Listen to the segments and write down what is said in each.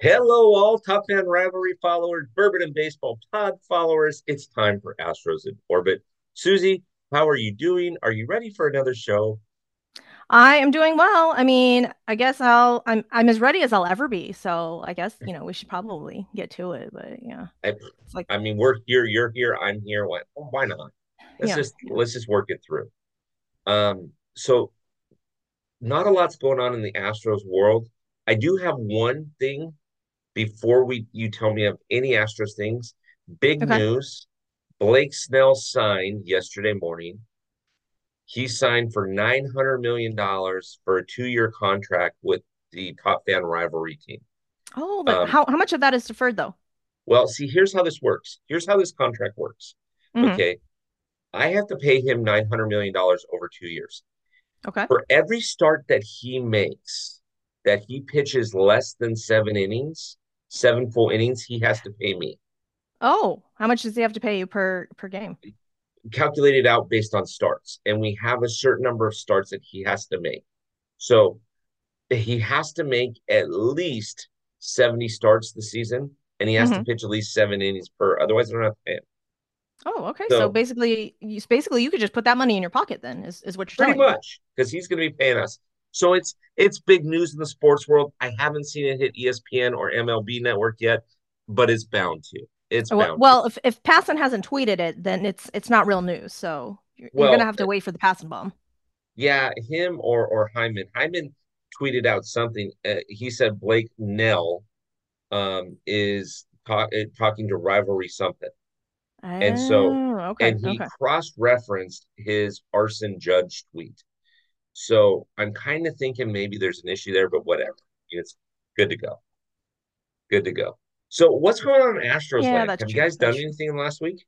Hello, all Top Fan Rivalry followers, Bourbon and Baseball Pod followers. It's time for Astros in Orbit. Suzy, how are you doing? Are you ready for another show? I am doing well. I mean, I guess I'll I'm I'm as ready as I'll ever be. So I guess, you know, we should probably get to it. But yeah. I, It's like I mean, we're here, you're here, I'm here. Why, why not? Let's yeah. just let's just work it through. Um, so not a lot's going on in the Astros world. I do have one thing before we you tell me of any Astros things. Big Okay. news. Blake Snell signed yesterday morning. He signed for $900 million for a two-year contract with the Top Fan Rivalry team. Oh, but Um, how how much of that is deferred though? well, see, here's how this works. Here's how this contract works. hmm Okay. I have to pay him $900 million over two years. Okay. For every start that he makes, that he pitches less than seven innings, seven full innings, he has to pay me. Oh, how much does he have to pay you per per game? Calculated out based on starts. And we have a certain number of starts that he has to make. So he has to make at least 70 starts this season, and he has to hmm pitch at least seven innings per. Otherwise, I don't have to pay him. Oh, okay. So So basically, you basically you could just put that money in your pocket then, is is what you're pretty much because he's going to be paying us. So it's it's big news in the sports world. I haven't seen it hit ESPN or MLB Network yet, but it's bound to. It's Well, bound to. well, if if Passan hasn't tweeted it, then it's it's not real news. So you're, you're gonna have to wait for the Passan bomb. yeah, him or or Heyman. Heyman tweeted out something. Uh, he said Blake Snell um, is talk, uh, talking to rivalry something. And so, Oh, okay, and he okay. cross-referenced his Aaron Judge tweet. So I'm kind of thinking maybe there's an issue there, but whatever. It's good to go. Good to go. So what's going on in Astros Yeah, land? Have you guys done That's anything in the last week?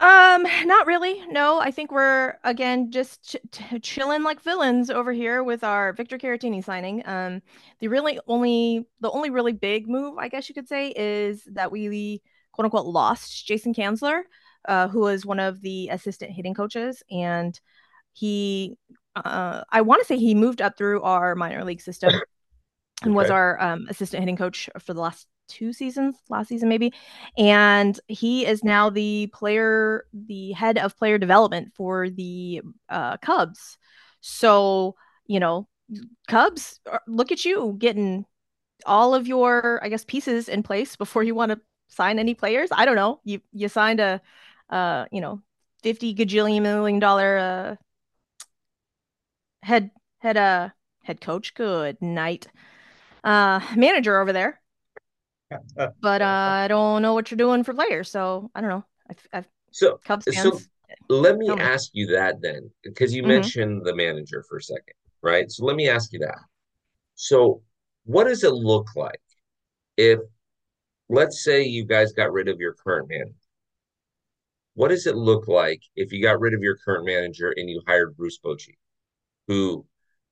Um, not really. No, I think we're again just ch ch chilling like villains over here with our Victor Caratini signing. Um, the really only the only really big move, I guess you could say, is that we quote unquote lost Jason Kanzler, uh, who was one of the assistant hitting coaches, and he, uh, I want to say he moved up through our minor league system and was our um, assistant hitting coach for the last two seasons, last season maybe. And he is now the player, the head of player development for the uh, Cubs. So, you know, Cubs, uh, look at you getting all of your, I guess, pieces in place before you want to sign any players. I don't know. You you signed a, uh, you know, fifty gajillion million dollar uh, head head uh head coach. Good night, uh, manager over there but uh, I don't know what you're doing for players. So I don't know. I've, I've So, Cubs so let me ask you that then, because you hmm mentioned the manager for a second, right? So let me ask you that. So, what does it look like if, let's say, you guys got rid of your current manager? What does it look like if you got rid of your current manager and you hired Bruce Bochy, who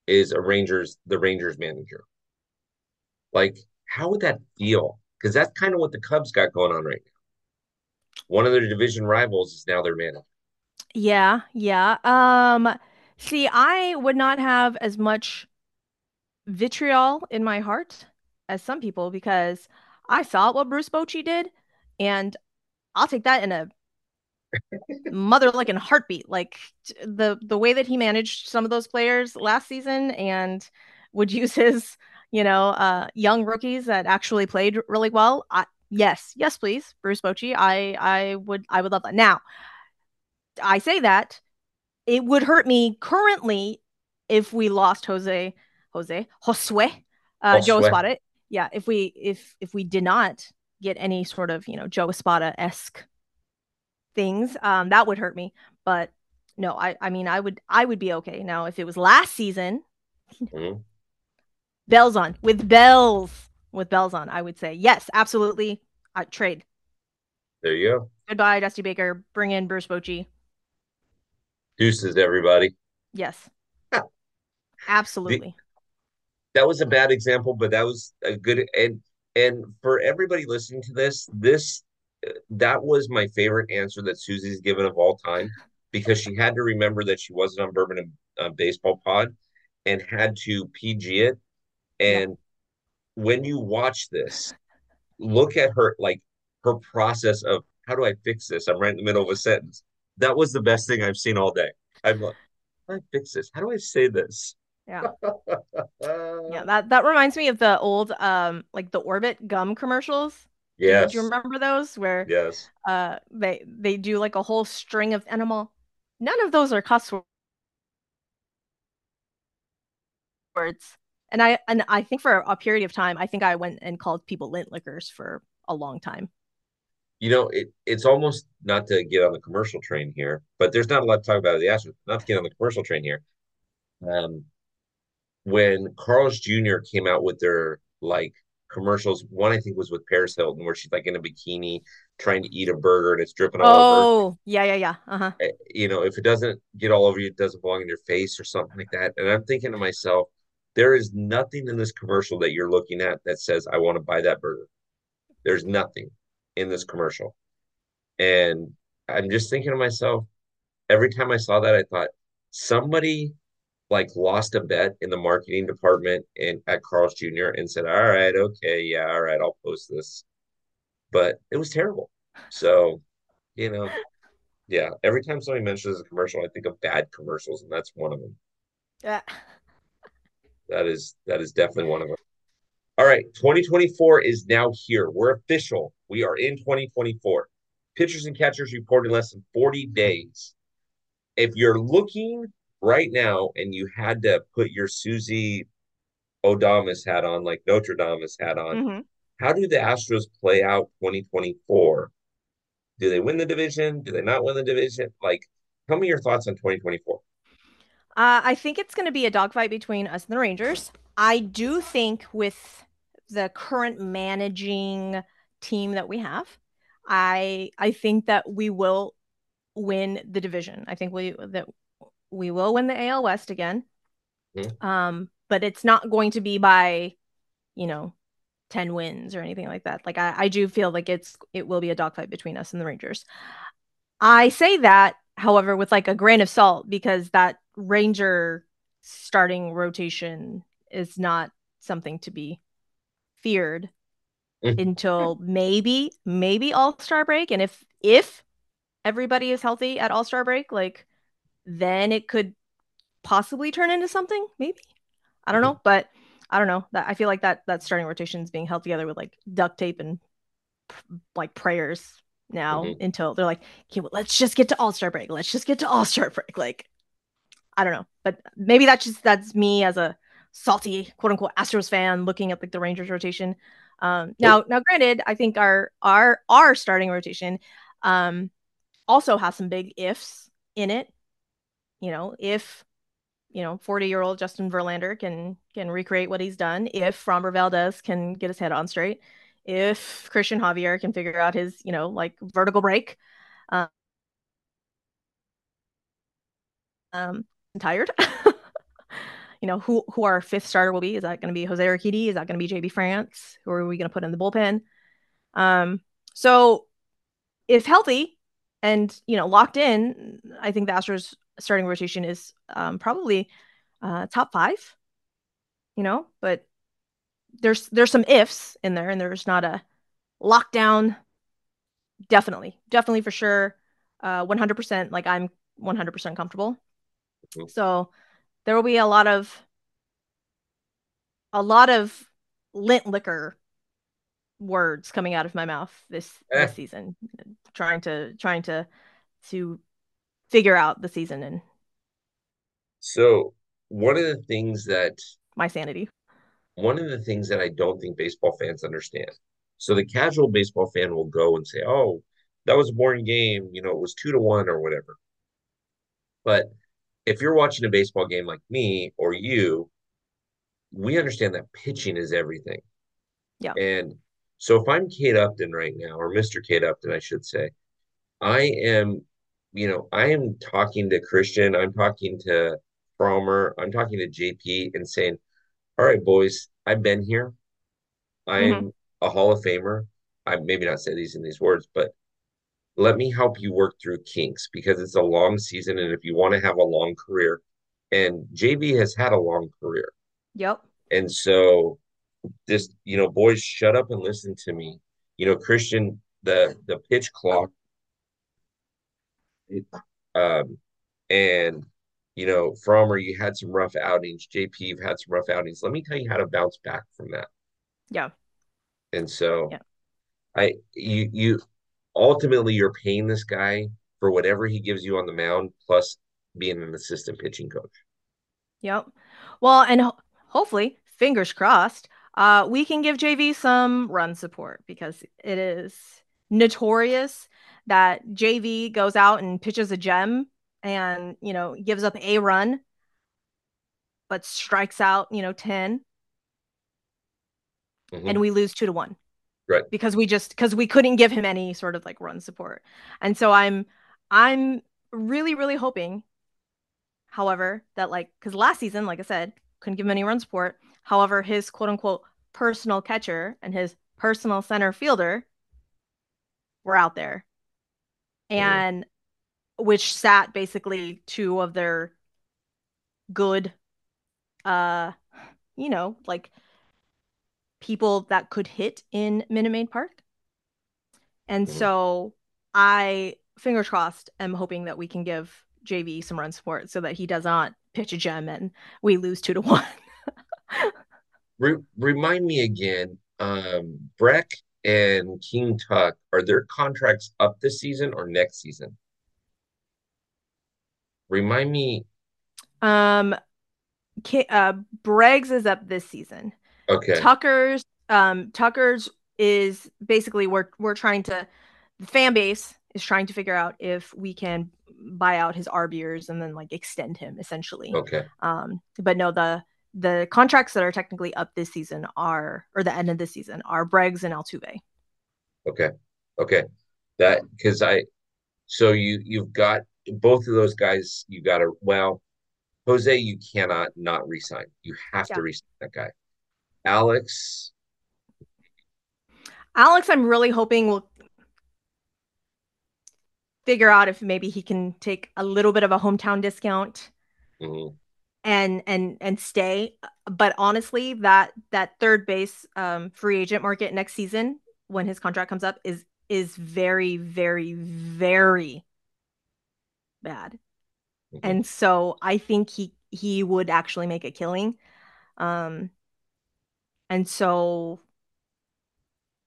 is a Rangers, the Rangers manager? Like, how would that feel? Because that's kind of what the Cubs got going on right now. One of their division rivals is now their manager. Yeah, yeah. Um, see, I would not have as much vitriol in my heart as some people because I saw what Bruce Bochy did, and I'll take that in a mother like in heartbeat. Like the the way that he managed some of those players last season and would use his, you know, uh young rookies that actually played really well. I, yes, yes, please, Bruce Bochy. I I would I would love that. Now, I say that it would hurt me currently if we lost Jose Jose Josue uh Joe Josue. Espada. Yeah, if we if if we did not get any sort of, you know, Joe Espada-esque things, um, that would hurt me. But no, I I mean I would I would be okay. Now, if it was last season, Mhm. bells on with bells with bells on, I would say yes, absolutely. I trade. There you go. Goodbye, Dusty Baker. Bring in Bruce Bochy. Deuces, everybody. Yes, The, absolutely. that was a bad example, but that was a good and and for everybody listening to this, this that was my favorite answer that Suzy's given of all time because she had to remember that she wasn't on Bourbon and uh, Baseball Pod and had to PG it. Yeah. And when you watch this, look at her like her process of how do I fix this? I'm right in the middle of a sentence. That was the best thing I've seen all day. I'm like, how do I fix this? How do I say this? Yeah. Yeah, that that reminds me of the old um like the Orbit gum commercials. You, do you remember those where yes. uh they they do like a whole string of animal? None of those are cuss words. And I and I think for a period of time, I think I went and called people lint lickers for a long time. You know, it it's almost not to get on the commercial train here, but there's not a lot to talk about the Astros. Not to get on the commercial train here. Um, when Carl's Jr. came out with their like commercials, one I think was with Paris Hilton, where she's like in a bikini trying to eat a burger and it's dripping all over. Oh, yeah, yeah, yeah. Uh-huh. Eh, You know, if it doesn't get all over you, it doesn't belong in your face or something like that. And I'm thinking to myself, there is nothing in this commercial that you're looking at that says, I want to buy that burger. There's nothing in this commercial. And I'm just thinking to myself, every time I saw that, I thought somebody like lost a bet in the marketing department and at Carl's Jr. and said, All right, okay, yeah, all right, I'll post this. But it was terrible. So, you know, yeah, every time somebody mentions a commercial, I think of bad commercials, and that's one of them. Yeah. That is that is definitely one of them. All right, 2024 is now here. We're official. We are in 2024. Pitchers and catchers report in less than 40 days. If you're looking right now and you had to put your Suzy Odamas hat on, like Notre Dame's hat on, hmm how do the Astros play out 2024? Do they win the division? Do they not win the division? Like, tell me your thoughts on 2024. Uh, I think it's going to be a dogfight between us and the Rangers. I do think with the current managing team that we have, I I think that we will win the division. I think we that we will win the AL West again. Um, but it's not going to be by, you know, 10 wins or anything like that. Like I, I do feel like it's it will be a dogfight between us and the Rangers. I say that, however, with like a grain of salt because that Ranger starting rotation is not something to be feared until maybe maybe All-Star break and if if everybody is healthy at All-Star break, like then it could possibly turn into something, maybe. I don't know, but I don't know. That I feel like that that starting rotation is being held together with like duct tape and like prayers now until they're like, okay, well, let's just get to All Star break. Let's just get to All Star break. Like, I don't know, but maybe that's just that's me as a salty quote unquote Astros fan looking at like the Rangers rotation. Um, now, now, granted, I think our our our starting rotation um, also has some big ifs in it. You know, if you know, 40 year old Justin Verlander can can recreate what he's done. If Framber Valdez can get his head on straight, if Christian Javier can figure out his, you know, like vertical break. Um, I'm tired. you know, who who our fifth starter will be. Is that going to be Jose Urquidy? Is that going to be JP France? Who are we going to put in the bullpen? Um, so if healthy and you know locked in, I think the Astros starting rotation is um, probably uh, top five. You know, but there's there's some ifs in there, and there's not a lockdown. Definitely, definitely for sure. Uh, 100%. Like I'm 100% comfortable. So there will be a lot of a lot of lint licker words coming out of my mouth this Eh, this season, trying to trying to to figure out the season and so one of the things that my sanity. one of the things that I don't think baseball fans understand. So the casual baseball fan will go and say, "Oh, that was a boring game. You know, it was two to one or whatever." But if you're watching a baseball game like me or you, we understand that pitching is everything. Yeah. And so if I'm Kate Upton right now, or Mr. Kate Upton, I should say, I am, you know, I am talking to Christian, I'm talking to Framber, I'm talking to JP and saying, All right, boys, I've been here. I'm mm-hmm. a Hall of Famer. I maybe not say these in these words, but let me help you work through kinks because it's a long season. And if you want to have a long career, and JB has had a long career. Yep. And so this, you know, boys, shut up and listen to me. You know, Christian, the the pitch clock, it, um, and you know, Framber, you had some rough outings. JP, you've had some rough outings. Let me tell you how to bounce back from that. Yeah. And so, Yeah. I you you ultimately you're paying this guy for whatever he gives you on the mound, plus being an assistant pitching coach. Yep. Well, and ho hopefully, fingers crossed, uh, we can give JV some run support because it is notorious that JV goes out and pitches a gem and, you know, gives up a run, but strikes out, you know, 10 Mhm. and we lose two to one. Right. Because we just because we couldn't give him any sort of like run support. And so I'm I'm really, really hoping, however, that like because last season, like I said, couldn't give him any run support. However, his quote unquote personal catcher and his personal center fielder were out there. And which sat basically two of their good uh you know, like people that could hit in Minute Maid Park. And Mhm. so I, fingers crossed, am hoping that we can give JV some run support so that he does not pitch a gem and we lose two to one. Re remind me again, um, Breck and King Tuck, are their contracts up this season or next season? Remind me. um, uh, Breggs is up this season. Okay. Tucker's um Tucker's is basically we're we're trying to the fan base is trying to figure out if we can buy out his arb years and then like extend him essentially. Okay. Um, but no, the the contracts that are technically up this season are or the end of this season are Breggs and Altuve. Okay. Okay. That because I so you you've got both of those guys you got to well Jose you cannot not resign. You have Yeah. to resign that guy. Alex Alex, I'm really hoping will figure out if maybe he can take a little bit of a hometown discount mhm, and and and stay. But honestly, that that third base um, free agent market next season when his contract comes up is is very very very bad. mhm. And so I think he he would actually make a killing. Um, and so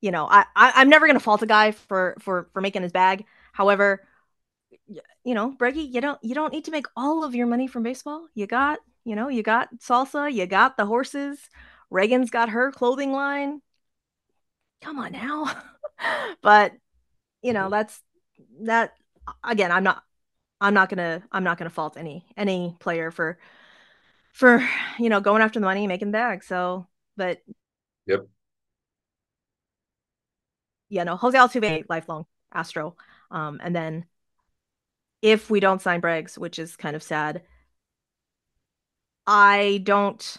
you know, I, I I'm never gonna fault a guy for for for making his bag. However, you know, Breggy, you don't you don't need to make all of your money from baseball. You got, you know, you got salsa, you got the horses. Reagan's got her clothing line. Come on now. but, you know, Mhm. that's that again, I'm not I'm not gonna I'm not gonna fault any any player for for you know going after the money making bags. So, but Yep. yeah, no, Jose Altuve, lifelong Astro. Um, and then if we don't sign Breggs, which is kind of sad, I don't.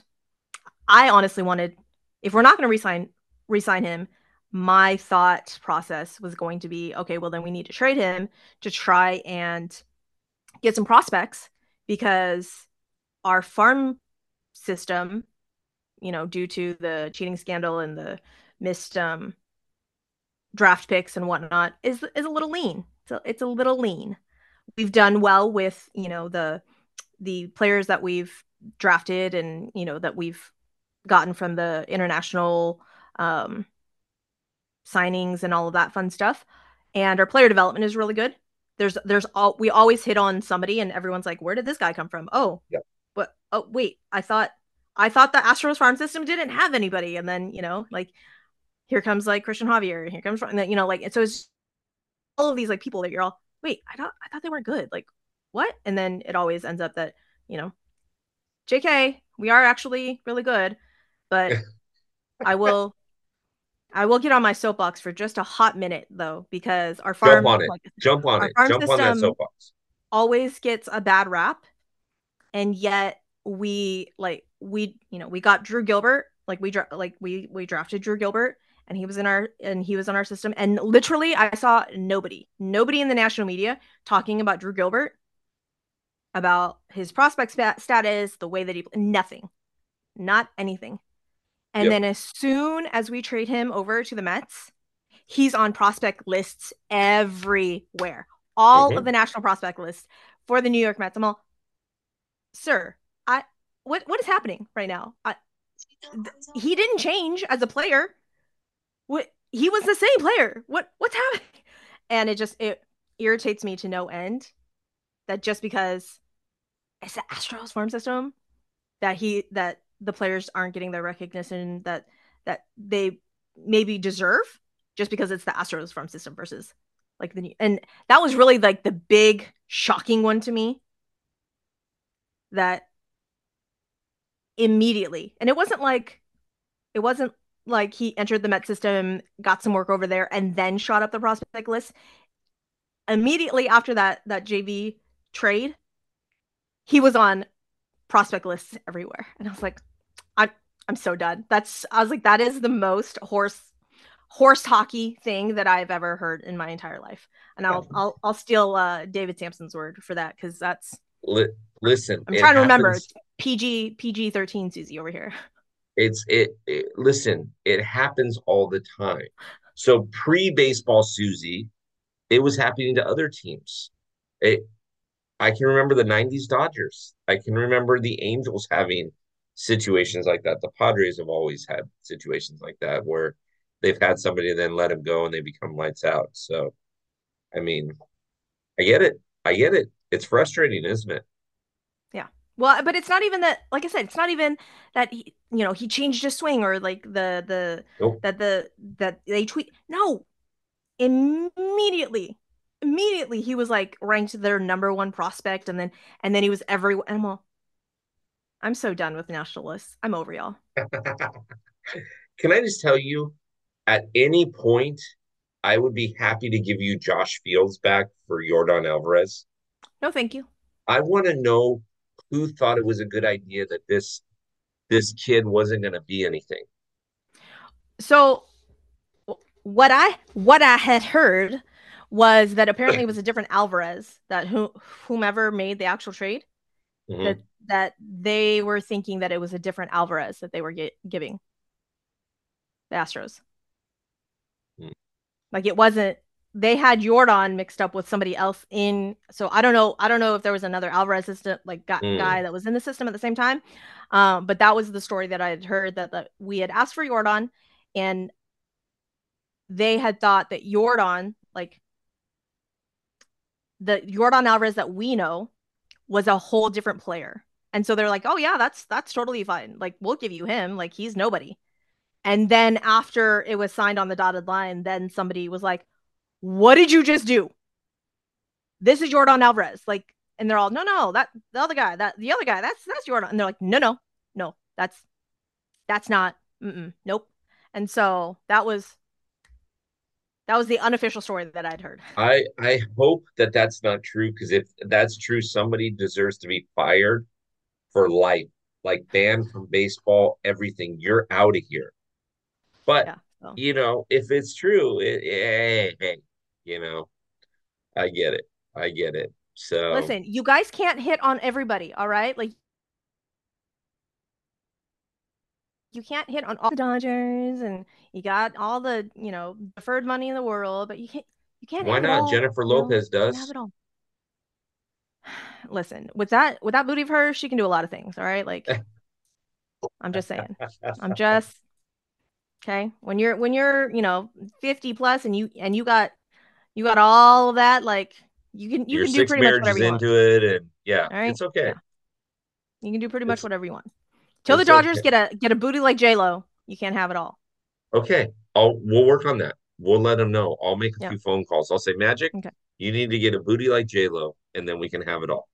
I honestly wanted, if we're not going to resign resign him, my thought process was going to be, okay, well then we need to trade him to try and get some prospects because our farm system, you know, due to the cheating scandal and the missed um, draft picks and whatnot, is is a little lean. So it's a little lean. We've done well with you know the the players that we've drafted and you know that we've gotten from the international um, signings and all of that fun stuff. And our player development is really good. There's there's all we always hit on somebody and everyone's like, where did this guy come from? Oh, Yep. but oh wait, I thought I thought the Astros farm system didn't have anybody. And then you know like here comes like Christian Javier, here comes and then, you know like so it's all of these like people that you're all wait I thought I thought they weren't good like what? And then it always ends up that you know JK we are actually really good, but I will I will get on my soapbox for just a hot minute though, because our Jump farm, on it. like Jump on it. Jump on that soapbox. always gets a bad rap, and yet we like we you know we got Drew Gilbert, like we like we we drafted Drew Gilbert, and he was in our and he was on our system, and literally I saw nobody, nobody in the national media talking about Drew Gilbert, about his prospect status, the way that he nothing, not anything. And Yep. then as soon as we trade him over to the Mets, he's on prospect lists everywhere. All hmm of the national prospect lists for the New York Mets. I'm all, sir, I what what is happening right now? I, th- he didn't change as a player. What he was the same player. What what's happening? And it just it irritates me to no end that just because it's the Astros farm system that he that the players aren't getting the recognition that that they maybe deserve just because it's the Astros farm system versus like the new and that was really like the big shocking one to me that immediately and it wasn't like it wasn't like he entered the Met system, got some work over there, and then shot up the prospect list. Immediately after that that JV trade, he was on prospect lists everywhere. And I was like, I'm I'm so done. That's I was like, that is the most horse horse hockey thing that I've ever heard in my entire life. And I'll I'll I'll steal uh, David Samson's word for that because that's Li- listen, I'm trying to remember. It's. PG PG thirteen Suzy over here. It's it, it. Listen, it happens all the time. So pre-baseball, Suzy, it was happening to other teams. It, I can remember the '90s Dodgers. I can remember the Angels having situations like that. The Padres have always had situations like that where they've had somebody and then let them go and they become lights out. So, I mean, I get it. I get it. It's frustrating, isn't it? Well, but it's not even that. Like I said, it's not even that he, you know, he changed his swing or like the the Nope. that the that they tweet. No, immediately, immediately he was like ranked their number one prospect, and then and then he was every. And I'm all, I'm so done with nationalists. I'm over y'all. Can I just tell you, at any point, I would be happy to give you Josh Fields back for Yordan Alvarez. No, thank you. I want to know who thought it was a good idea that this this kid wasn't going to be anything. So what I what I had heard was that apparently it was a different Alvarez that who, whomever made the actual trade that hmm that they were thinking that it was a different Alvarez that they were get, giving the Astros. Like it wasn't they had Yordan mixed up with somebody else in so I don't know I don't know if there was another Alvarez assistant like guy Mm. that was in the system at the same time. Um, but that was the story that I had heard that, that we had asked for Yordan and they had thought that Yordan like the Yordan Alvarez that we know was a whole different player. And so they're like, "Oh yeah, that's that's totally fine. Like we'll give you him. Like he's nobody." And then after it was signed on the dotted line, then somebody was like, "What did you just do? This is Yordan Alvarez." Like, and they're all, "No, no, that the other guy, that the other guy, that's that's Yordan." And they're like, "No, no, no, that's that's not. Mm-mm, nope." And so that was that was the unofficial story that I'd heard. I I hope that that's not true because if that's true, somebody deserves to be fired for life, like banned from baseball, everything. You're out of here. But Yeah. So you know, if it's true, it, hey, hey, you know, I get it. I get it. So listen, you guys can't hit on everybody, all right? Like you can't hit on all the Dodgers and you got all the, you know, deferred money in the world, but you can't you can't why not? Jennifer? Lopez have does. it all. Listen, with that with that booty of hers, she can do a lot of things, all right? Like I'm just saying. I'm just okay. When you're when you're, you know, 50 plus and you and you got you got all of that, like you can you You're can do six pretty much whatever you want. into it, and yeah, All right? it's okay. Yeah. You can do pretty much It's whatever you want. Till the Dodgers okay. get a get a booty like J Lo, you can't have it all. Okay. I'll we'll work on that. We'll let them know. I'll make a Yeah. few phone calls. I'll say, Magic, Okay. you need to get a booty like J Lo, and then we can have it all.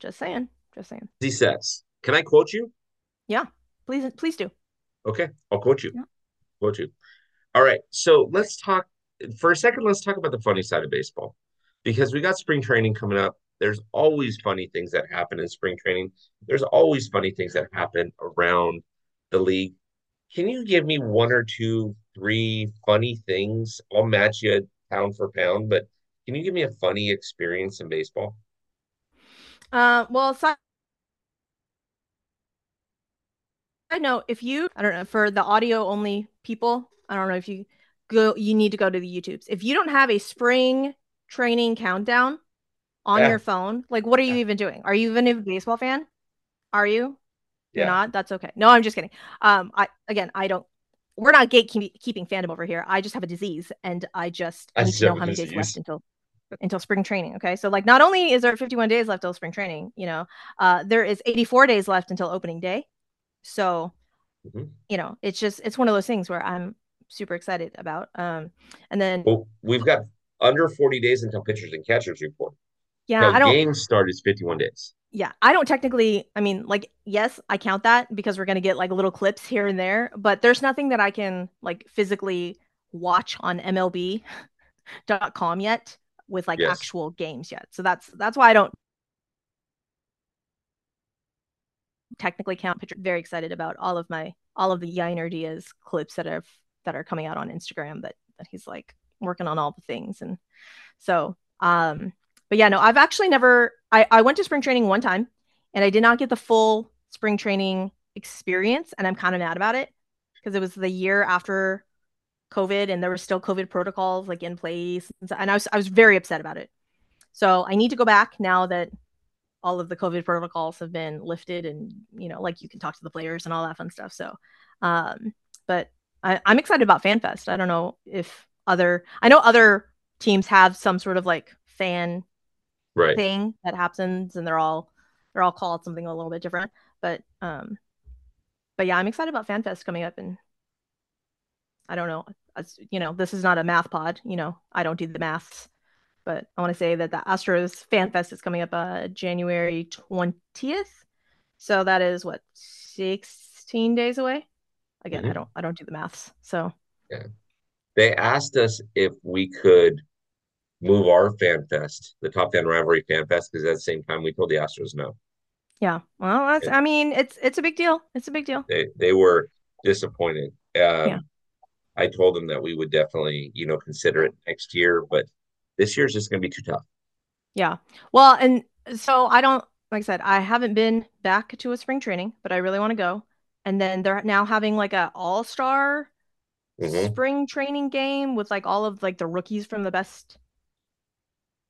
Just saying. Just saying. He says, Can I quote you? Yeah. Please please do. Okay, I'll quote you. Yeah. Quote you. All right. So let's talk for a second. Let's talk about the funny side of baseball because we got spring training coming up. There's always funny things that happen in spring training. There's always funny things that happen around the league. Can you give me one or two, three funny things? I'll match you pound for pound, but can you give me a funny experience in baseball? Uh well, aside I know if you, I don't know, for the audio only people, I don't know if you go, you need to go to the YouTubes. If you don't have a spring training countdown on Yeah. your phone, like what are you even doing? Are you even a baseball fan? Are you? You're not? That's okay. No, I'm just kidding. Um, I again, I don't. We're not gatekeeping fandom over here. I just have a disease, and I just I need to know how many days left until until spring training. Okay, so like not only is there 51 days left till spring training, you know, uh, there is 84 days left until opening day. So, Mhm. you know, it's just it's one of those things where I'm super excited about. Um, and then Well, we've got under 40 days until pitchers and catchers report. yeah, Now, I don't. game start is 51 days. yeah, I don't technically, I mean, like, yes, I count that because we're going to get like little clips here and there, but there's nothing that I can like physically watch on MLB.com yet with like Yes. actual games yet. So that's that's why I don't technically count. Very excited about all of my all of the Yainer Diaz clips that have that are coming out on Instagram that that he's like working on all the things and so um but yeah no I've actually never I I went to spring training one time and I did not get the full spring training experience and I'm kind of mad about it because it was the year after COVID and there were still COVID protocols like in place and, so, and I was I was very upset about it. So I need to go back now that all of the COVID protocols have been lifted and you know like you can talk to the players and all that fun stuff. So um but I, I'm excited about FanFest. I don't know if other I know other teams have some sort of like fan Right. thing that happens and they're all they're all called something a little bit different. But um but yeah, I'm excited about FanFest coming up and I don't know. As, you know, this is not a math pod, you know, I don't do the maths. But I want to say that the Astros FanFest is coming up uh January 20th. So that is what 16 days away. Again, I Mhm. don't I don't do the maths. So yeah. They asked us if we could move our fan fest, the Top Fan Rivalry Fan Fest, because at the same time we told the Astros no. yeah. Well, that's. I mean, it's it's a big deal. It's a big deal. They they were disappointed. Um, Yeah. I told them that we would definitely, you know, consider it next year, but this year's just going to be too tough. Yeah. Well, and so I don't, like I said, I haven't been back to a spring training, but I really want to go. And then they're now having like a all-star Mhm. spring training game with like all of like the rookies from the best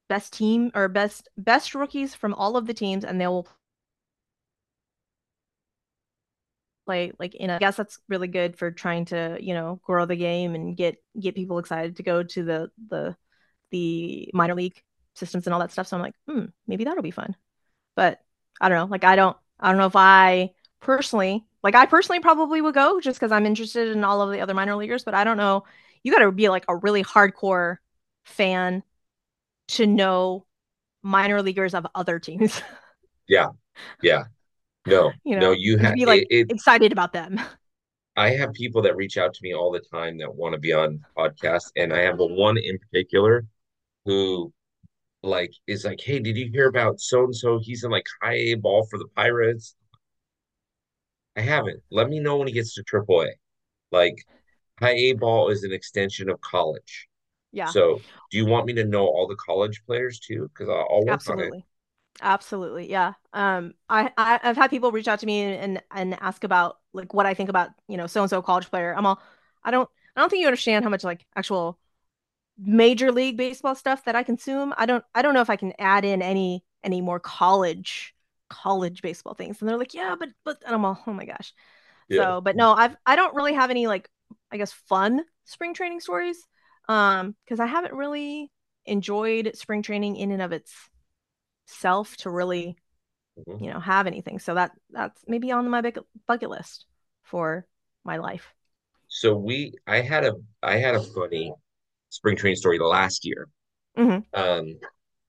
best team or best best rookies from all of the teams and they will play like in a I guess that's really good for trying to, you know, grow the game and get get people excited to go to the the the minor league systems and all that stuff. So I'm like, hmm, maybe that'll be fun. But I don't know. Like I don't I don't know if I personally like I personally probably would go just because I'm interested in all of the other minor leaguers, but I don't know. You gotta be like a really hardcore fan to know minor leaguers of other teams. Yeah. Yeah. No, you know, no, you have to be like it, it excited about them. I have people that reach out to me all the time that want to be on podcasts, and I have the one in particular who like is like, "Hey, did you hear about so and so? He's in like high A ball for the Pirates." I haven't. Let me know when he gets to Triple A. Like high A ball is an extension of college. Yeah, So, do you want me to know all the college players too? Because I'll, I'll work on it. absolutely. Absolutely. Yeah. Um, I, I I've had people reach out to me and and ask about like what I think about, you know, so and so college player. I'm all I don't I don't think you understand how much like actual major league baseball stuff that I consume. I don't I don't know if I can add in any any more college college baseball things. And they're like, "Yeah, but but and I'm all, "Oh my gosh." Yeah. So, but no, I've I don't really have any like I guess fun spring training stories. Um, because I haven't really enjoyed spring training in and of itself to really, Mhm. you know, have anything. So that that's maybe on my bucket bucket list for my life. So we, I had a, I had a funny spring training story last year. Mhm. Um,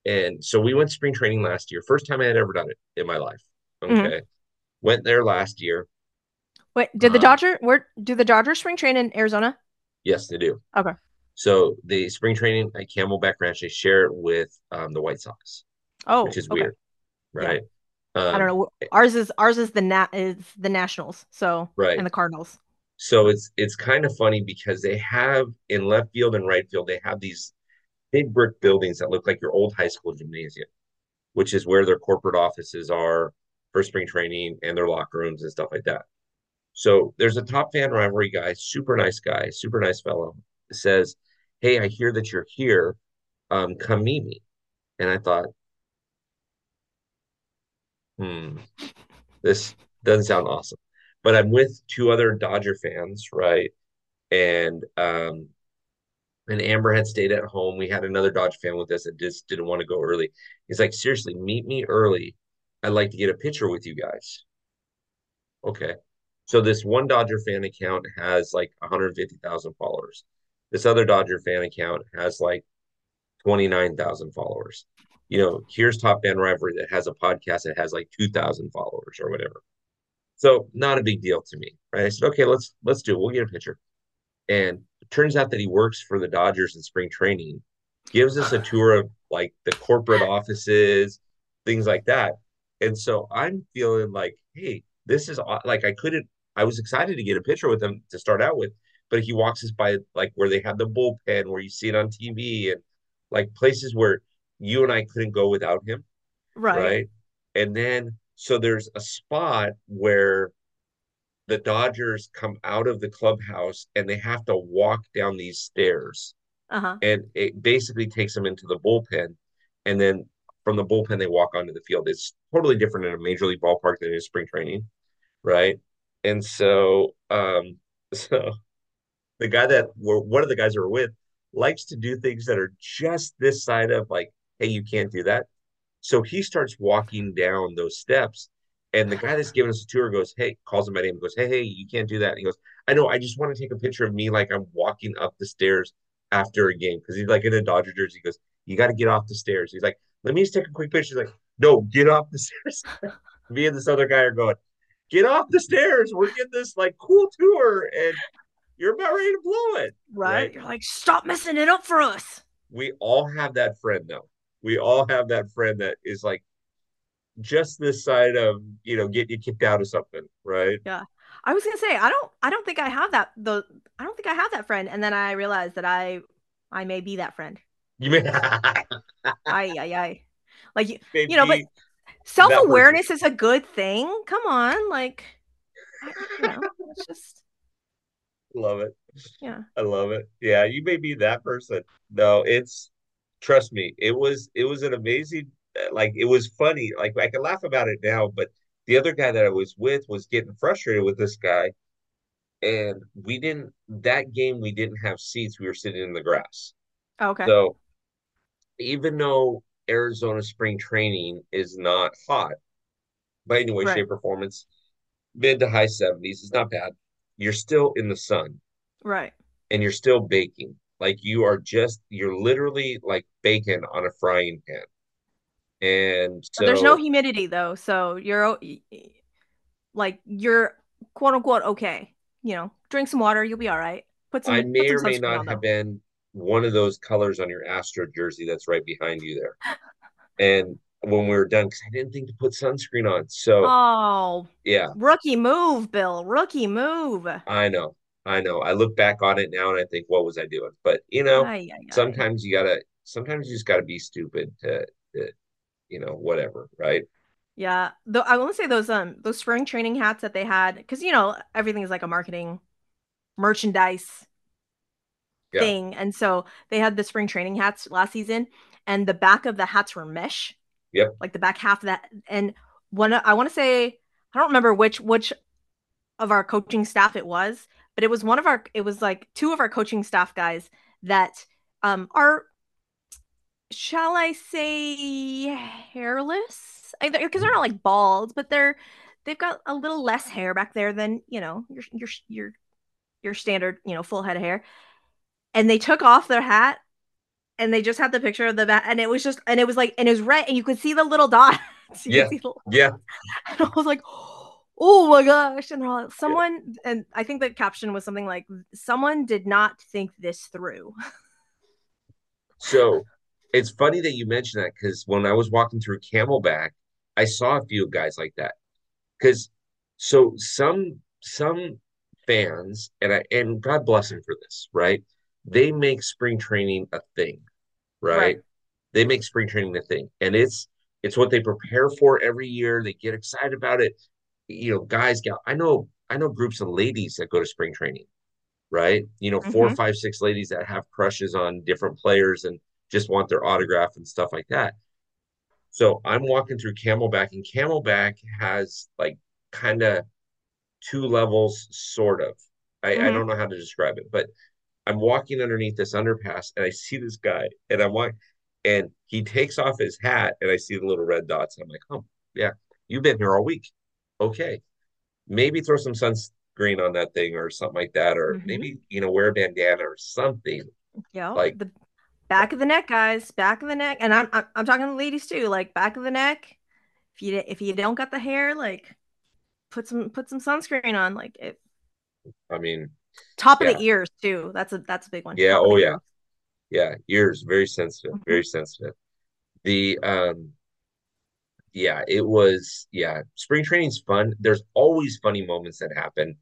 and so we went spring training last year. First time I had ever done it in my life. Mhm. Okay. Went there last year. Wait, did the Um, Dodger where do the Dodgers spring train in Arizona? Yes, they do. Okay. So the spring training at Camelback Ranch, they share it with um, the White Sox, Oh, which is okay. weird, right? I don't Um, know. Ours is ours is the nat is the Nationals. So Right. and the Cardinals. So it's it's kind of funny because they have in left field and right field, they have these big brick buildings that look like your old high school gymnasium, which is where their corporate offices are for spring training and their locker rooms and stuff like that. So there's a top fan rivalry guy, super nice guy, super nice fellow, says, Hey, I hear that you're here. Um, come meet me. And I thought, hmm, this doesn't sound awesome. But I'm with two other Dodger fans, right? And um, and Amber had stayed at home. We had another Dodge fan with us that just didn't want to go early. He's like, seriously, meet me early. I'd like to get a picture with you guys. Okay. So this one Dodger fan account has like 150,000 followers. This other Dodger fan account has like 29,000 followers. You know, here's Top Fan Rivalry that has a podcast that has like 2,000 followers or whatever. So not a big deal to me, right? I said, okay, let's let's do it. We'll get a picture. And it turns out that he works for the Dodgers in spring training, gives us a tour of like the corporate offices, things like that. And so I'm feeling like, hey, this is like I couldn't. I was excited to get a picture with him to start out with, but he walks us by like where they have the bullpen, where you see it on TV, and like places where you and I couldn't go without him, Right. right? And then so there's a spot where the Dodgers come out of the clubhouse and they have to walk down these stairs. Uh-huh. And it basically takes them into the bullpen. And then from the bullpen, they walk onto the field. It's totally different in a major league ballpark than in spring training. Right. And so, um, so the guy that were one of the guys that we're with likes to do things that are just this side of like, hey, you can't do that. So he starts walking down those steps and the guy that's giving us a tour goes, Hey, calls him by name, goes, Hey, hey, you can't do that. And he goes, I know, I just want to take a picture of me like I'm walking up the stairs after a game. Cause he's like in a Dodger jersey. He goes, You got to get off the stairs. He's like, Let me just take a quick picture. He's like, No, get off the stairs. me and this other guy are going, Get off the stairs. We're getting this like cool tour and you're about ready to blow it. Right? right? You're like, stop messing it up for us. We all have that friend though. We all have that friend that is like, just this side of you know get you kicked out of something, right? Yeah. I was gonna say I don't I don't think I have that the I don't think I have that friend, and then I realized that I I may be that friend. You may. I I I like you, you know, but self awareness is a good thing. Come on, like you know, it's just love it. Yeah, I love it. Yeah, you may be that person. No, it's trust me, it was it was an amazing like it was funny. Like I can laugh about it now, but the other guy that I was with was getting frustrated with this guy. And we didn't that game we didn't have seats. We were sitting in the grass. Okay. So even though Arizona spring training is not hot by any way, right. shape, or form, it's mid to high 70s. It's not bad. You're still in the sun. Right. And you're still baking. Like you are just, you're literally like bacon on a frying pan. And so, there's no humidity though, so you're like you're quote unquote okay. You know, drink some water, you'll be all right. Put some. I may or may not have been one of those colors on your Astro jersey that's right behind you there. and when we were done, because I didn't think to put sunscreen on. So, oh, yeah, rookie move, Bill. Rookie move. I know, I know. I look back on it now and I think, what was I doing? But you know, aye, aye, aye. sometimes you gotta, sometimes you just gotta be stupid to, to you know, whatever, right? Yeah. Though I want to say those um those spring training hats that they had, because you know, everything is like a marketing merchandise yeah. thing. And so they had the spring training hats last season, and the back of the hats were mesh. Yep. Like the back half of that. And one I want to say, I don't remember which which of our coaching staff it was, but it was one of our it was like two of our coaching staff guys that um are shall I say hairless? Because they're not like bald, but they're they've got a little less hair back there than you know your your your your standard you know full head of hair. And they took off their hat, and they just had the picture of the bat, and it was just and it was like and it was red, and you could see the little dots. yeah, yeah. And I was like. Oh my gosh. And uh, all, someone, yeah. and I think the caption was something like, someone did not think this through. So it's funny that you mentioned that because when I was walking through Camelback, I saw a few guys like that. Because so some some fans and I and God bless them for this, right? They make spring training a thing, right? right? They make spring training a thing, and it's it's what they prepare for every year. They get excited about it. You know, guys, gal. I know I know groups of ladies that go to spring training, right? You know, four, hmm five, six ladies that have crushes on different players and just want their autograph and stuff like that. So I'm walking through Camelback, and Camelback has like kind of two levels, sort of. I, I hmm don't know how to describe it, but I'm walking underneath this underpass and I see this guy and I'm like, and he takes off his hat and I see the little red dots. And I'm like, oh, yeah, you've been here all week. Okay. Maybe throw some sunscreen on that thing or something like that. Or hmm maybe, you know, wear a bandana or something. Yeah, Like, the back of the neck, guys, back of the neck, and I'm I'm, I'm talking to ladies too, like back of the neck. If you if you don't got the hair, like put some put some sunscreen on, like it. I mean, Top of the ears too. That's a that's a big one. yeah, Top oh yeah, yeah. Ears, very sensitive, hmm very sensitive. The, um, yeah, it was, yeah, spring training's fun. There's always funny moments that happen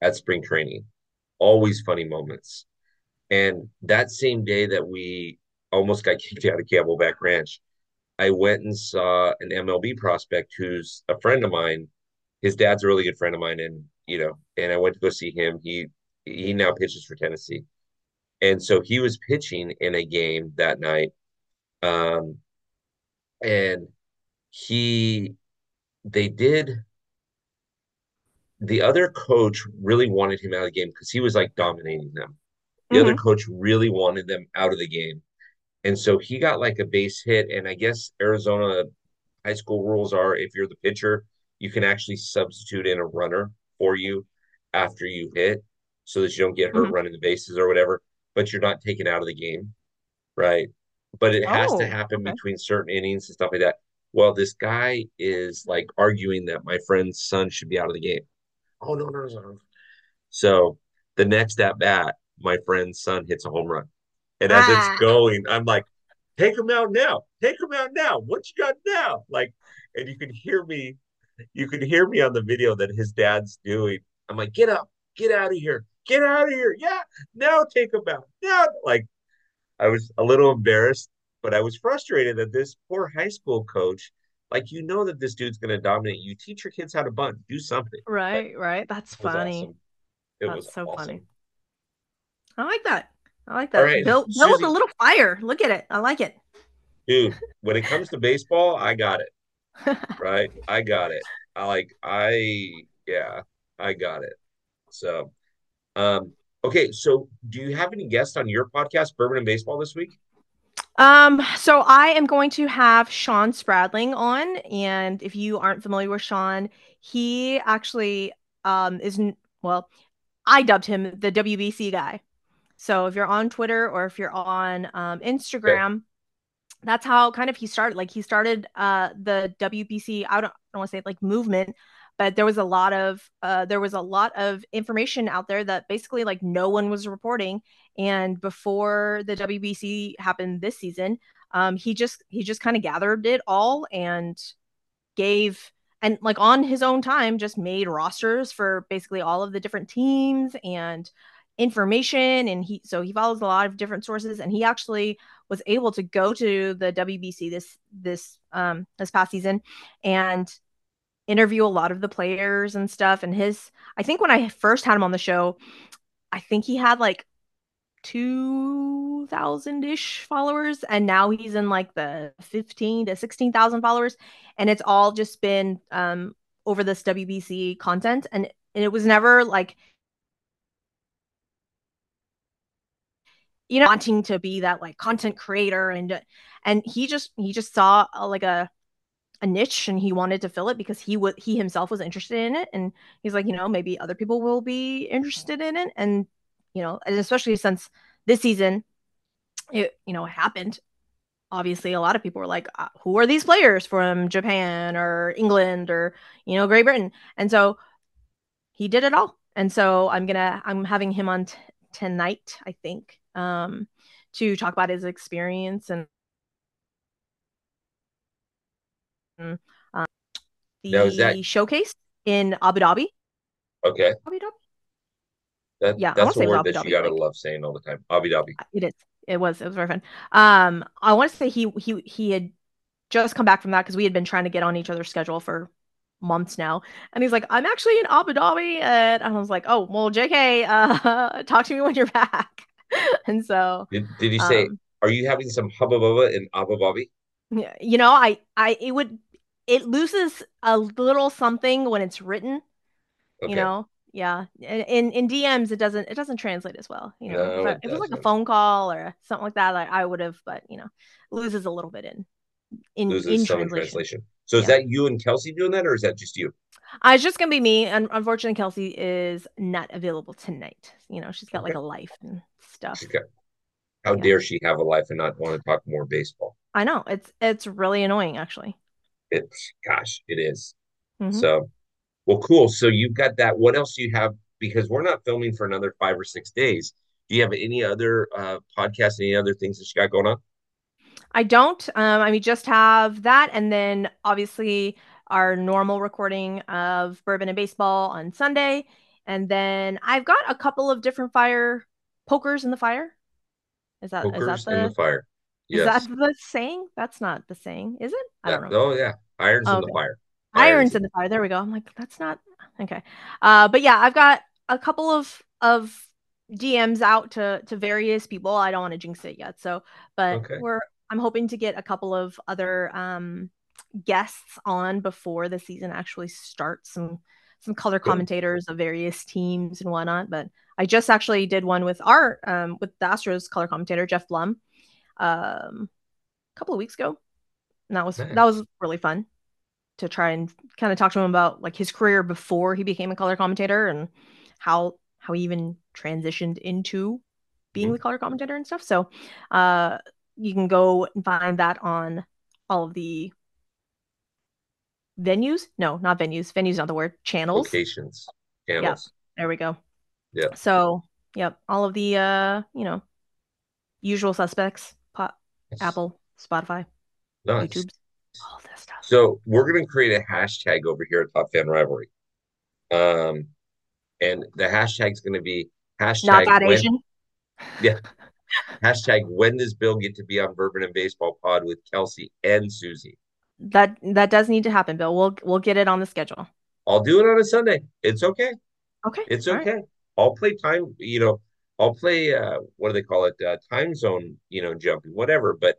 at spring training, always funny moments. And that same day that we almost got kicked out of Camelback Ranch, I went and saw an MLB prospect who's a friend of mine. His dad's a really good friend of mine, and you know, and I went to go see him. He he now pitches for Tennessee, and so he was pitching in a game that night. Um, and he they did the other coach really wanted him out of the game because he was like dominating them. The other hmm coach really wanted them out of the game. And so he got like a base hit. And I guess Arizona high school rules are if you're the pitcher, you can actually substitute in a runner for you after you hit so that you don't get hurt hmm running the bases or whatever, but you're not taken out of the game. Right. But it has to Oh, happen okay. between certain innings and stuff like that. Well, this guy is like arguing that my friend's son should be out of the game. Oh, no, no, no. So the next at bat, my friend's son hits a home run. And as it's Ah, going, I'm like, take him out now. Take him out now. What you got now? Like, and you can hear me, you can hear me on the video that his dad's doing. I'm like, get up, get out of here, get out of here. Yeah, now take him out. Now, like, I was a little embarrassed, but I was frustrated that this poor high school coach, like, you know that this dude's going to dominate. You teach your kids how to bunt, do something. Right, right. That's funny. awesome. It That's was so funny. I like that. I like that. right, Bill, Bill with a little fire. Look at it. I like it. dude, when it comes to baseball, I got it, right? I got it. I like, I, yeah, I got it. So, um, okay, so do you have any guests on your podcast, Bourbon and Baseball, this week? Um, so I am going to have Sean Spradling on, and if you aren't familiar with Sean, he actually um is well, I dubbed him the WBC guy. So if you're on Twitter or if you're on um, Okay, Instagram, that's how kind of he started. Like he started uh the WBC, I don't, don't want to say like movement, but there was a lot of uh there was a lot of information out there that basically like no one was reporting. And before the WBC happened this season, um he just he just kind of gathered it all and gave and like on his own time just made rosters for basically all of the different teams and information and he so he follows a lot of different sources and he actually was able to go to the WBC this this um this past season and interview a lot of the players and stuff and his I think when I first had him on the show I think he had like 2000-ish followers and now he's in like the 15 to 16,000 followers and it's all just been um over this WBC content and, and it was never like you know wanting to be that like content creator and and he just he just saw a, like a a niche and he wanted to fill it because he would he himself was interested in it and he's like you know maybe other people will be interested in it and you know and especially since this season it you know happened obviously a lot of people were like uh, who are these players from Japan or England or you know Great Britain? And so he did it all and so I'm gonna I'm having him on t- tonight I think um to talk about his experience and um, is that the showcase in Abu Dhabi okay? Abu Dhabi That yeah that's a say it was word that you gotta like love saying all the time. Abu Dhabi. it is it was it was very fun um I want to say he he he had just come back from that because we had been trying to get on each other's schedule for months now. And he's like, I'm actually in Abu Dhabi. And I was like, oh, well, JK, uh, talk to me when you're back. and so, did, did you say, um, are you having some hubba bubba in Abu Dhabi? Yeah, you know, I, I, it would, it loses a little something when it's written, okay. you know? Yeah. In, in DMs, it doesn't, it doesn't translate as well. You know, no, if, I, it, if it was like a phone call or something like that, like I would have, but you know, loses a little bit in, in, loses in translation. translation. So is yeah. that you and Kelsey doing that, or is that just you? Uh, it's just gonna be me. And unfortunately, Kelsey is not available tonight. You know, she's got okay. like a life and stuff. She's got, how yeah. dare she have a life and not want to talk more baseball? I know it's it's really annoying, actually. It's gosh, it is. Mm-hmm. So, well, cool. So you've got that. What else do you have? Because we're not filming for another five or six days. Do you have any other uh, podcasts, any other things that you got going on? I don't. Um, I mean, just have that, and then obviously our normal recording of Bourbon and Baseball on Sunday, and then I've got a couple of different fire pokers in the fire. Is that pokers is that the, in the fire? Yes. Is that the saying? That's not the saying, is it? I don't know. Oh yeah, irons oh, in the fire. Irons, irons in the fire. There we go. I'm like, that's not okay. Uh, but yeah, I've got a couple of of DMs out to to various people. I don't want to jinx it yet, so but okay. we're I'm hoping to get a couple of other um, guests on before the season actually starts. Some some color commentators of various teams and whatnot. But I just actually did one with our um, with the Astros color commentator Jeff Blum um, a couple of weeks ago, and that was nice. that was really fun to try and kind of talk to him about like his career before he became a color commentator and how how he even transitioned into being mm-hmm. the color commentator and stuff. So uh you can go and find that on all of the venues. No, not venues. Venues not the word. Channels. Locations. Channels. Yep. There we go. Yeah. So, yep, all of the uh, you know, usual suspects. Pop, yes. Apple, Spotify, nice. YouTube, all this stuff. So we're gonna create a hashtag over here at Top Fan Rivalry. Um, and the hashtag is gonna be hashtag not that when, Asian. Yeah. Hashtag when does Bill get to be on Bourbon and Baseball Pod with Kelsey and Suzy? That that does need to happen, Bill. We'll we'll get it on the schedule. I'll do it on a Sunday. It's okay. Okay. It's okay. Right. I'll play time, you know, I'll play uh what do they call it? Uh, time zone, you know, jumping, whatever. But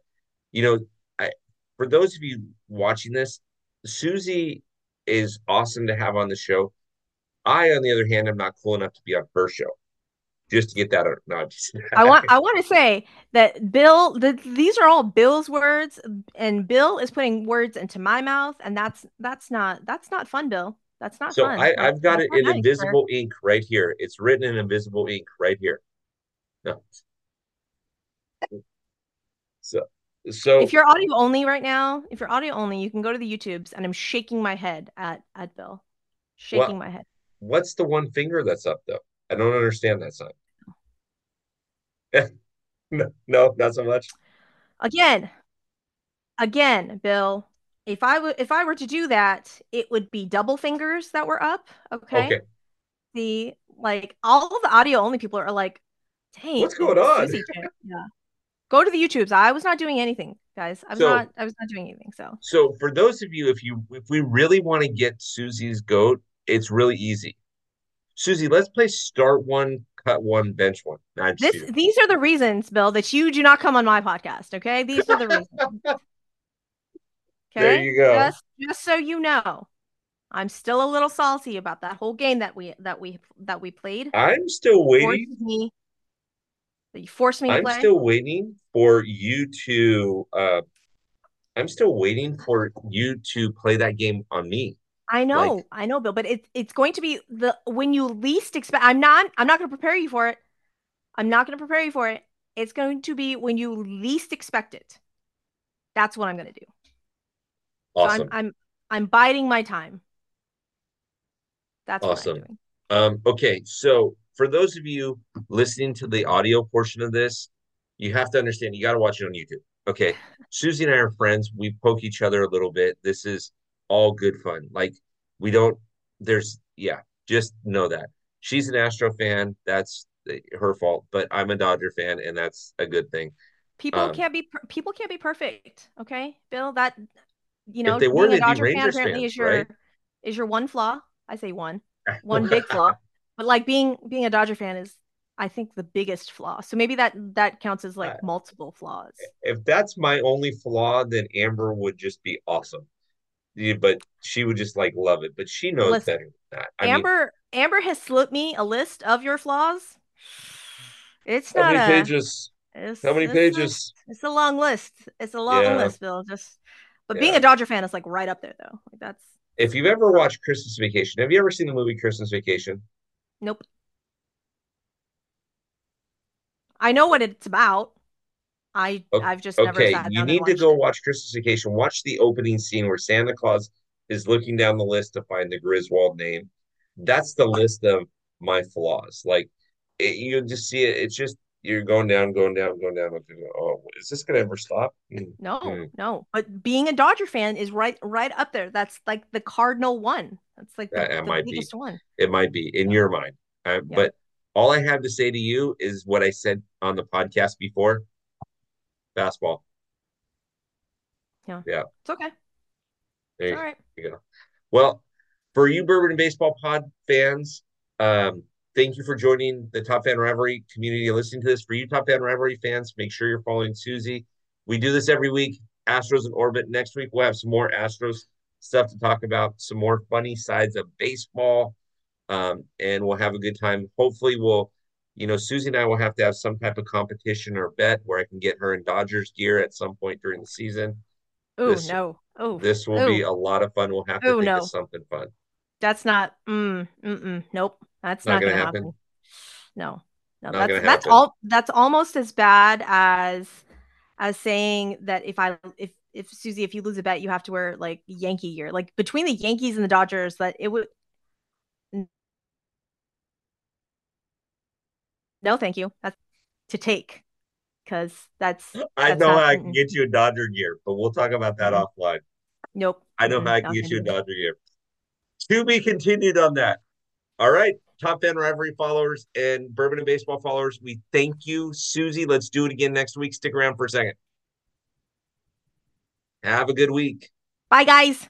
you know, I for those of you watching this, Suzy is awesome to have on the show. I, on the other hand, am not cool enough to be on her show just to get that no, I want I want to say that Bill the, these are all Bill's words and Bill is putting words into my mouth and that's that's not that's not fun Bill. That's not so fun. I, I've got it in invisible ink right here. It's written in invisible ink right here. No. So so if you're audio only right now if you're audio only you can go to the YouTubes and I'm shaking my head at at Bill. Shaking well, my head. what's the one finger that's up though? I don't understand that sign. no, no, not so much. Again, again, Bill. If I would, if I were to do that, it would be double fingers that were up. Okay. Okay. The like all the audio only people are like, dang, what's going on? yeah. Go to the YouTubes. I was not doing anything, guys. I was so, not. I was not doing anything. So. So for those of you, if you if we really want to get Suzy's goat, it's really easy. Suzy, let's play start one, cut one, bench one. this, these are the reasons, Bill, that you do not come on my podcast. Okay, these are the reasons. okay, there you go. Just, just so you know, I'm still a little salty about that whole game that we that we that we played. I'm still waiting. Me, that you forced me. I'm play. still waiting for you to. uh I'm still waiting for you to play that game on me. I know, like, I know, Bill, but it's it's going to be the when you least expect. I'm not. I'm not going to prepare you for it. I'm not going to prepare you for it. It's going to be when you least expect it. That's what I'm going to do. Awesome. So I'm, I'm I'm biding my time. That's awesome. Um, okay, so for those of you listening to the audio portion of this, you have to understand you got to watch it on YouTube. Okay, Susie and I are friends. We poke each other a little bit. This is all good fun. Like we don't there's yeah, just know that. She's an Astro fan. That's her fault, but I'm a Dodger fan and that's a good thing. People um, can't be people can't be perfect, okay? Bill, that you know, if they were, being a Dodger fan apparently fans, is your right? is your one flaw. I say one, one big flaw. But like being being a Dodger fan is, I think, the biggest flaw. So maybe that that counts as like multiple flaws. If that's my only flaw, then Amber would just be awesome. Yeah, but she would just like love it. But she knows Listen, better than that. I mean, Amber Amber has slipped me a list of your flaws. It's not many a pages? it's How many it's a, pages? it's a long list. It's a long Yeah, list, Bill. Just but being a Dodger fan is like right up there though. Like that's If you've ever watched Christmas Vacation, have you ever seen the movie Christmas Vacation? nope. I know what it's about. I O- I've just never Okay, you need to go it. watch Christmas Vacation. Watch the opening scene where Santa Claus is looking down the list to find the Griswold name. That's the list of my flaws. Like it, you just see it. It's just you're going down, going down, going down. Oh, is this gonna ever stop? Mm, No, mm. no. But being a Dodger fan is right right up there. That's like the Cardinal one. That's like the, That, that the might be. biggest one. It might be in Yeah. your mind. Uh, Yeah. but all I have to say to you is what I said on the podcast before. Fastball. Yeah. Yeah. It's okay. There It's you all right. you go. Well, for you Bourbon and Baseball Pod fans, um, thank you for joining the Top Fan Rivalry community and listening to this. For you Top Fan Rivalry fans, make sure you're following Suzy. We do this every week. Astros in orbit. Next week we'll have some more Astros stuff to talk about, some more funny sides of baseball, um, and we'll have a good time. Hopefully, we'll, you know, Suzy and I will have to have some type of competition or bet where I can get her in Dodgers gear at some point during the season. Oh no. Oh. this will be Oh. a lot of fun. We'll have to Oh think no. of something fun. That's not mm, mm-mm, nope. That's Not not gonna gonna happen. happen. No. No, Not that's that's all that's almost as bad as as saying that if I if if Suzy, if you lose a bet, you have to wear like Yankee gear. Like between the Yankees and the Dodgers, that it would no thank you. That's to take. Cause that's I that's know not how I can get you a Dodger gear, but we'll talk about that mm-mm, offline. nope. I know mm-hmm. how I can get you a. Dodger gear. To be continued on that. All right, Top Fan Rivalry followers and Bourbon and Baseball followers, we thank you, Suzy. Let's do it again next week. Stick around for a second. Have a good week. Bye guys.